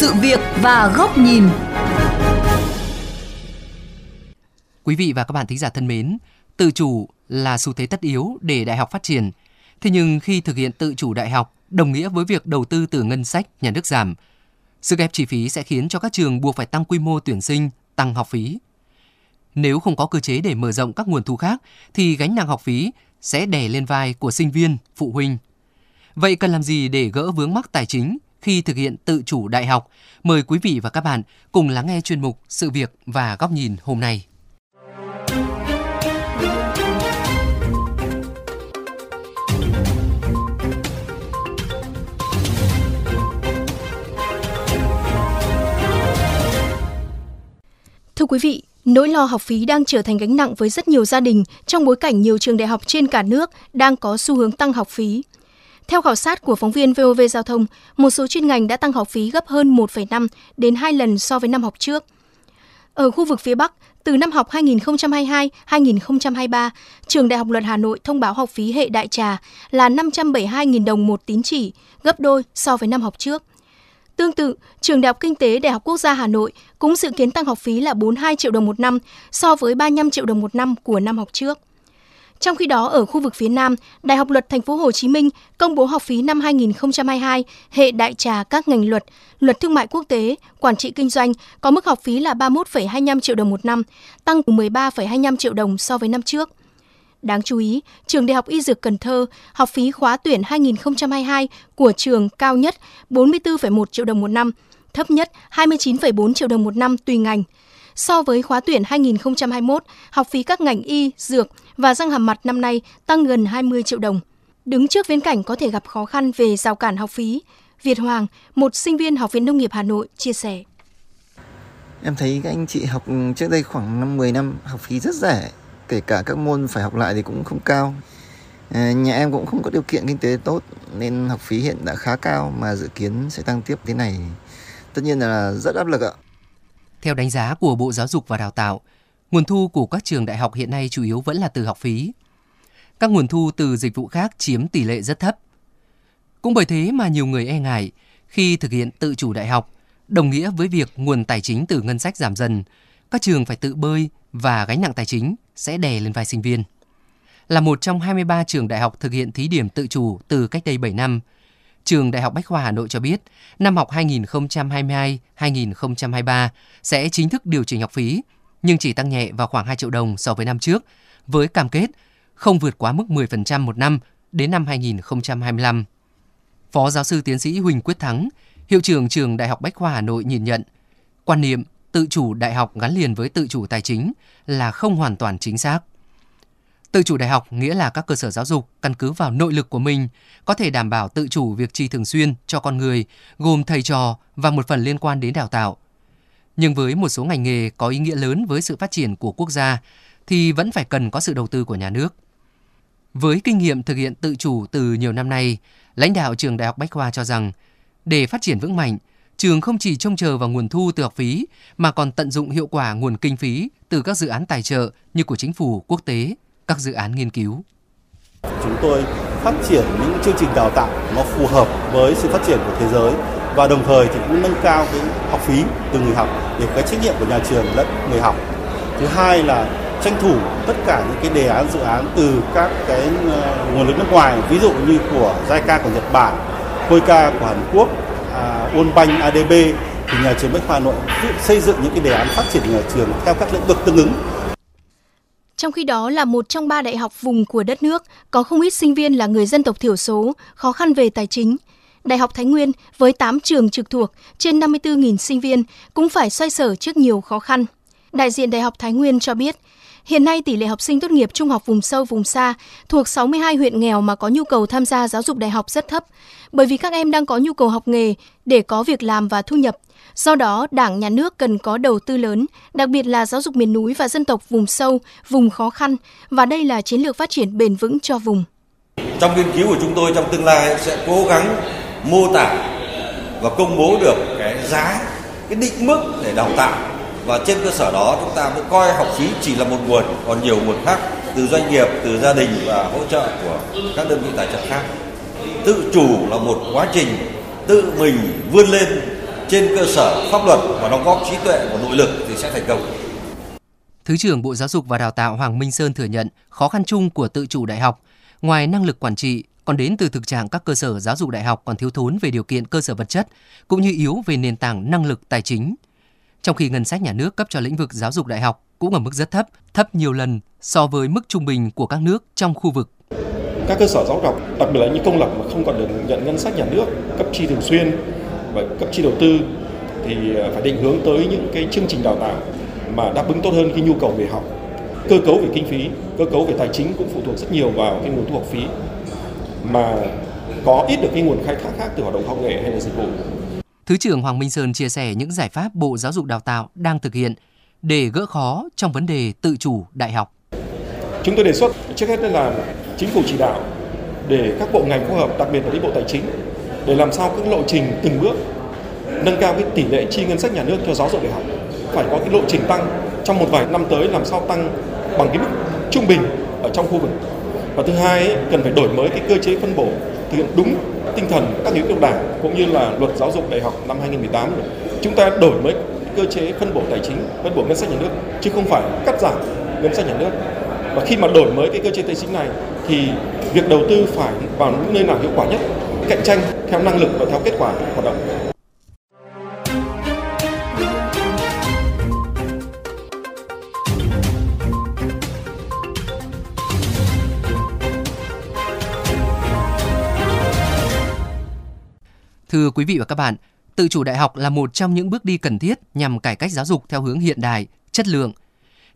sự việc và góc nhìn. Quý vị và các bạn thính giả thân mến, tự chủ là xu thế tất yếu để đại học phát triển. Thế nhưng khi thực hiện tự chủ đại học đồng nghĩa với việc đầu tư từ ngân sách nhà nước giảm, sức ép chi phí sẽ khiến cho các trường buộc phải tăng quy mô tuyển sinh, tăng học phí. Nếu không có cơ chế để mở rộng các nguồn thu khác thì gánh nặng học phí sẽ đè lên vai của sinh viên, phụ huynh. Vậy cần làm gì để gỡ vướng mắc tài chính khi thực hiện tự chủ đại học? Mời quý vị và các bạn cùng lắng nghe chuyên mục Sự việc và góc nhìn hôm nay. Thưa quý vị, nỗi lo học phí đang trở thành gánh nặng với rất nhiều gia đình trong bối cảnh nhiều trường đại học trên cả nước đang có xu hướng tăng học phí. Theo khảo sát của phóng viên VOV Giao thông, một số chuyên ngành đã tăng học phí gấp hơn 1,5 đến 2 lần so với năm học trước. Ở khu vực phía Bắc, từ năm học 2022-2023, Trường Đại học Luật Hà Nội thông báo học phí hệ đại trà là 572.000 đồng một tín chỉ, gấp đôi so với năm học trước – Tương tự, Trường Đại học Kinh tế Đại học Quốc gia Hà Nội cũng dự kiến tăng học phí là 42 triệu đồng một năm so với 35 triệu đồng một năm của năm học trước. Trong khi đó, ở khu vực phía Nam, Đại học Luật Thành phố Hồ Chí Minh công bố học phí năm 2022 hệ đại trà các ngành luật, luật thương mại quốc tế, quản trị kinh doanh có mức học phí là 31,25 triệu đồng một năm, tăng 13,25 triệu đồng so với năm trước. Đáng chú ý, trường Đại học Y Dược Cần Thơ, học phí khóa tuyển 2022 của trường cao nhất 44,1 triệu đồng một năm, thấp nhất 29,4 triệu đồng một năm tùy ngành. So với khóa tuyển 2021, học phí các ngành y, dược và răng hàm mặt năm nay tăng gần 20 triệu đồng. Đứng trước viễn cảnh có thể gặp khó khăn về rào cản học phí, Việt Hoàng, một sinh viên Học viện Nông nghiệp Hà Nội, chia sẻ. Em thấy các anh chị học trước đây khoảng năm 10 năm học phí rất rẻ, kể cả các môn phải học lại thì cũng không cao à, nhà em cũng không có điều kiện kinh tế tốt nên học phí hiện đã khá cao mà dự kiến sẽ tăng tiếp thế này tất nhiên là rất áp lực ạ theo đánh giá của Bộ Giáo dục và Đào tạo nguồn thu của các trường đại học hiện nay chủ yếu vẫn là từ học phí các nguồn thu từ dịch vụ khác chiếm tỷ lệ rất thấp cũng bởi thế mà nhiều người e ngại khi thực hiện tự chủ đại học đồng nghĩa với việc nguồn tài chính từ ngân sách giảm dần các trường phải tự bơi và gánh nặng tài chính sẽ đè lên vai sinh viên. Là một trong 23 trường đại học thực hiện thí điểm tự chủ từ cách đây 7 năm, Trường Đại học Bách khoa Hà Nội cho biết, năm học 2022-2023 sẽ chính thức điều chỉnh học phí, nhưng chỉ tăng nhẹ vào khoảng 2 triệu đồng so với năm trước, với cam kết không vượt quá mức 10% một năm đến năm 2025. Phó giáo sư tiến sĩ Huỳnh Quyết Thắng, hiệu trưởng trường Đại học Bách khoa Hà Nội nhìn nhận, quan niệm tự chủ đại học gắn liền với tự chủ tài chính là không hoàn toàn chính xác. Tự chủ đại học nghĩa là các cơ sở giáo dục căn cứ vào nội lực của mình có thể đảm bảo tự chủ việc chi thường xuyên cho con người, gồm thầy trò và một phần liên quan đến đào tạo. Nhưng với một số ngành nghề có ý nghĩa lớn với sự phát triển của quốc gia thì vẫn phải cần có sự đầu tư của nhà nước. Với kinh nghiệm thực hiện tự chủ từ nhiều năm nay, lãnh đạo trường Đại học Bách khoa cho rằng để phát triển vững mạnh, trường không chỉ trông chờ vào nguồn thu từ học phí mà còn tận dụng hiệu quả nguồn kinh phí từ các dự án tài trợ như của chính phủ quốc tế, các dự án nghiên cứu. Chúng tôi phát triển những chương trình đào tạo nó phù hợp với sự phát triển của thế giới và đồng thời thì cũng nâng cao cái học phí từ người học để cái trách nhiệm của nhà trường lẫn người học. Thứ hai là tranh thủ tất cả những cái đề án dự án từ các cái ờ, nguồn lực nước ngoài, ví dụ như của JICA của Nhật Bản, KOICA của Hàn Quốc, à, Bank ADB thì nhà trường Bách Khoa Hà Nội xây dựng những cái đề án phát triển nhà trường theo các lĩnh vực tương ứng. Trong khi đó là một trong ba đại học vùng của đất nước, có không ít sinh viên là người dân tộc thiểu số, khó khăn về tài chính. Đại học Thái Nguyên với 8 trường trực thuộc, trên 54.000 sinh viên cũng phải xoay sở trước nhiều khó khăn. Đại diện Đại học Thái Nguyên cho biết, Hiện nay tỷ lệ học sinh tốt nghiệp trung học vùng sâu vùng xa thuộc 62 huyện nghèo mà có nhu cầu tham gia giáo dục đại học rất thấp, bởi vì các em đang có nhu cầu học nghề để có việc làm và thu nhập. Do đó, Đảng, Nhà nước cần có đầu tư lớn, đặc biệt là giáo dục miền núi và dân tộc vùng sâu, vùng khó khăn, và đây là chiến lược phát triển bền vững cho vùng. Trong nghiên cứu của chúng tôi trong tương lai sẽ cố gắng mô tả và công bố được cái giá, cái định mức để đào tạo và trên cơ sở đó chúng ta mới coi học phí chỉ là một nguồn còn nhiều nguồn khác từ doanh nghiệp từ gia đình và hỗ trợ của các đơn vị tài trợ khác tự chủ là một quá trình tự mình vươn lên trên cơ sở pháp luật và đóng góp trí tuệ và nội lực thì sẽ thành công. Thứ trưởng Bộ Giáo dục và Đào tạo Hoàng Minh Sơn thừa nhận khó khăn chung của tự chủ đại học, ngoài năng lực quản trị còn đến từ thực trạng các cơ sở giáo dục đại học còn thiếu thốn về điều kiện cơ sở vật chất cũng như yếu về nền tảng năng lực tài chính. Trong khi ngân sách nhà nước cấp cho lĩnh vực giáo dục đại học cũng ở mức rất thấp, thấp nhiều lần so với mức trung bình của các nước trong khu vực. Các cơ sở giáo dục, đặc biệt là những công lập mà không còn được nhận ngân sách nhà nước cấp chi thường xuyên và cấp chi đầu tư thì à, phải định hướng tới những cái chương trình đào tạo mà đáp ứng tốt hơn cái nhu cầu về học. Cơ cấu về kinh phí, cơ cấu về tài chính cũng phụ thuộc rất nhiều vào cái nguồn thu học phí mà có ít được cái nguồn khai thác khác từ hoạt động học nghề hay là dịch vụ. Thứ trưởng Hoàng Minh Sơn chia sẻ những giải pháp Bộ Giáo dục Đào tạo đang thực hiện để gỡ khó trong vấn đề tự chủ đại học. Chúng tôi đề xuất trước hết là chính phủ chỉ đạo để các bộ ngành phối hợp, đặc biệt là đi Bộ Tài chính để làm sao các lộ trình từng bước nâng cao cái tỷ lệ chi ngân sách nhà nước cho giáo dục đại học phải có cái lộ trình tăng trong một vài năm tới làm sao tăng bằng cái mức trung bình ở trong khu vực và thứ hai cần phải đổi mới cái cơ chế phân bổ thực hiện đúng tinh thần các nghị quyết đảng cũng như là luật giáo dục đại học năm 2018 chúng ta đổi mới cơ chế phân bổ tài chính, phân bổ ngân sách nhà nước, chứ không phải cắt giảm ngân sách nhà nước. Và khi mà đổi mới cái cơ chế tài chính này, thì việc đầu tư phải vào những nơi nào hiệu quả nhất, cạnh tranh theo năng lực và theo kết quả hoạt động. Thưa quý vị và các bạn, tự chủ đại học là một trong những bước đi cần thiết nhằm cải cách giáo dục theo hướng hiện đại, chất lượng.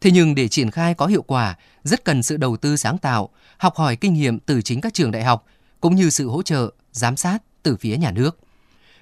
Thế nhưng để triển khai có hiệu quả, rất cần sự đầu tư sáng tạo, học hỏi kinh nghiệm từ chính các trường đại học, cũng như sự hỗ trợ, giám sát từ phía nhà nước.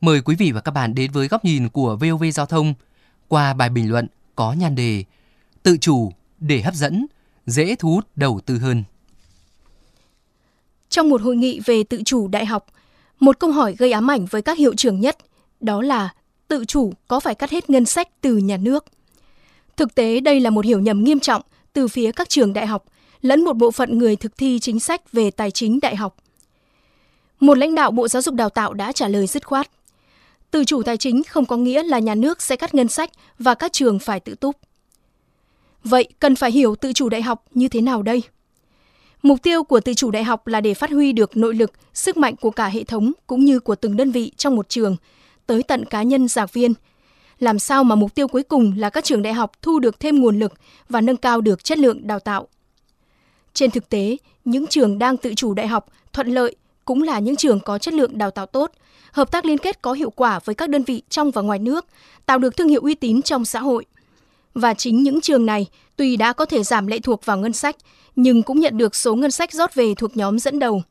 Mời quý vị và các bạn đến với góc nhìn của VOV Giao thông qua bài bình luận có nhan đề Tự chủ để hấp dẫn, dễ thu hút đầu tư hơn. Trong một hội nghị về tự chủ đại học, một câu hỏi gây ám ảnh với các hiệu trưởng nhất, đó là tự chủ có phải cắt hết ngân sách từ nhà nước? Thực tế đây là một hiểu nhầm nghiêm trọng từ phía các trường đại học lẫn một bộ phận người thực thi chính sách về tài chính đại học. Một lãnh đạo Bộ Giáo dục Đào tạo đã trả lời dứt khoát. Tự chủ tài chính không có nghĩa là nhà nước sẽ cắt ngân sách và các trường phải tự túc. Vậy cần phải hiểu tự chủ đại học như thế nào đây? Mục tiêu của tự chủ đại học là để phát huy được nội lực, sức mạnh của cả hệ thống cũng như của từng đơn vị trong một trường, tới tận cá nhân giảng viên. Làm sao mà mục tiêu cuối cùng là các trường đại học thu được thêm nguồn lực và nâng cao được chất lượng đào tạo. Trên thực tế, những trường đang tự chủ đại học thuận lợi cũng là những trường có chất lượng đào tạo tốt, hợp tác liên kết có hiệu quả với các đơn vị trong và ngoài nước, tạo được thương hiệu uy tín trong xã hội. Và chính những trường này, tuy đã có thể giảm lệ thuộc vào ngân sách, nhưng cũng nhận được số ngân sách rót về thuộc nhóm dẫn đầu.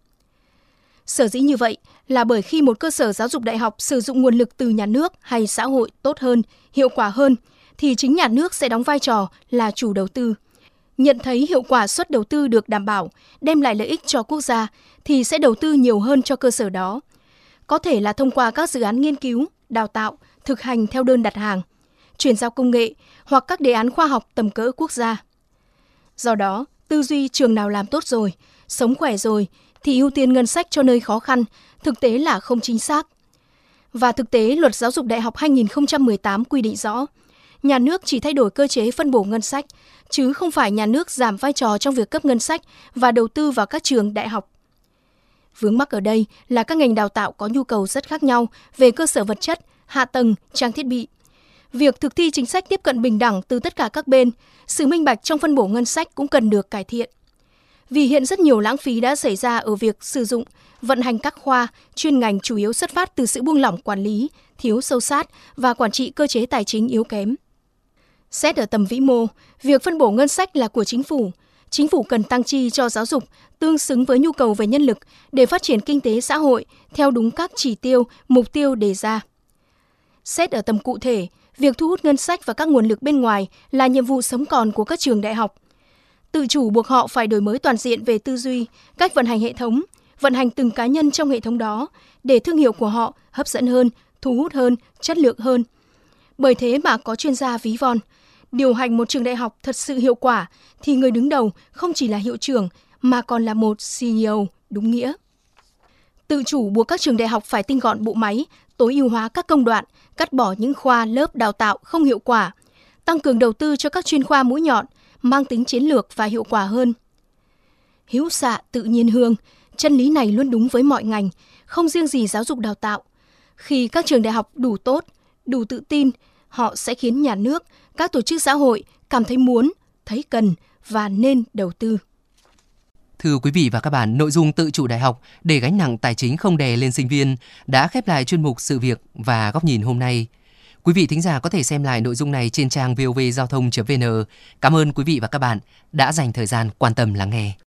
Sở dĩ như vậy là bởi khi một cơ sở giáo dục đại học sử dụng nguồn lực từ nhà nước hay xã hội tốt hơn, hiệu quả hơn, thì chính nhà nước sẽ đóng vai trò là chủ đầu tư. Nhận thấy hiệu quả suất đầu tư được đảm bảo, đem lại lợi ích cho quốc gia, thì sẽ đầu tư nhiều hơn cho cơ sở đó. Có thể là thông qua các dự án nghiên cứu, đào tạo, thực hành theo đơn đặt hàng, chuyển giao công nghệ hoặc các đề án khoa học tầm cỡ quốc gia. Do đó, tư duy trường nào làm tốt rồi, sống khỏe rồi thì ưu tiên ngân sách cho nơi khó khăn, thực tế là không chính xác. Và thực tế, Luật Giáo dục Đại học 2018 quy định rõ, nhà nước chỉ thay đổi cơ chế phân bổ ngân sách, chứ không phải nhà nước giảm vai trò trong việc cấp ngân sách và đầu tư vào các trường đại học. Vướng mắc ở đây là các ngành đào tạo có nhu cầu rất khác nhau về cơ sở vật chất, hạ tầng, trang thiết bị. Việc thực thi chính sách tiếp cận bình đẳng từ tất cả các bên, sự minh bạch trong phân bổ ngân sách cũng cần được cải thiện. Vì hiện rất nhiều lãng phí đã xảy ra ở việc sử dụng, vận hành các khoa, chuyên ngành chủ yếu xuất phát từ sự buông lỏng quản lý, thiếu sâu sát và quản trị cơ chế tài chính yếu kém. Xét ở tầm vĩ mô, việc phân bổ ngân sách là của chính phủ. Chính phủ cần tăng chi cho giáo dục tương xứng với nhu cầu về nhân lực để phát triển kinh tế xã hội theo đúng các chỉ tiêu, mục tiêu đề ra. Xét ở tầm cụ thể, việc thu hút ngân sách và các nguồn lực bên ngoài là nhiệm vụ sống còn của các trường đại học. Tự chủ buộc họ phải đổi mới toàn diện về tư duy, cách vận hành hệ thống, vận hành từng cá nhân trong hệ thống đó để thương hiệu của họ hấp dẫn hơn, thu hút hơn, chất lượng hơn. Bởi thế mà có chuyên gia ví von, điều hành một trường đại học thật sự hiệu quả thì người đứng đầu không chỉ là hiệu trưởng mà còn là một CEO đúng nghĩa. Tự chủ buộc các trường đại học phải tinh gọn bộ máy, tối ưu hóa các công đoạn, cắt bỏ những khoa lớp đào tạo không hiệu quả, tăng cường đầu tư cho các chuyên khoa mũi nhọn, mang tính chiến lược và hiệu quả hơn. Hữu xạ tự nhiên hương, chân lý này luôn đúng với mọi ngành, không riêng gì giáo dục đào tạo. Khi các trường đại học đủ tốt, đủ tự tin, họ sẽ khiến nhà nước, các tổ chức xã hội cảm thấy muốn, thấy cần và nên đầu tư. Thưa quý vị và các bạn, nội dung tự chủ đại học để gánh nặng tài chính không đè lên sinh viên đã khép lại chuyên mục sự việc và góc nhìn hôm nay. Quý vị thính giả có thể xem lại nội dung này trên trang vovgiao thông.vn. Cảm ơn quý vị và các bạn đã dành thời gian quan tâm lắng nghe.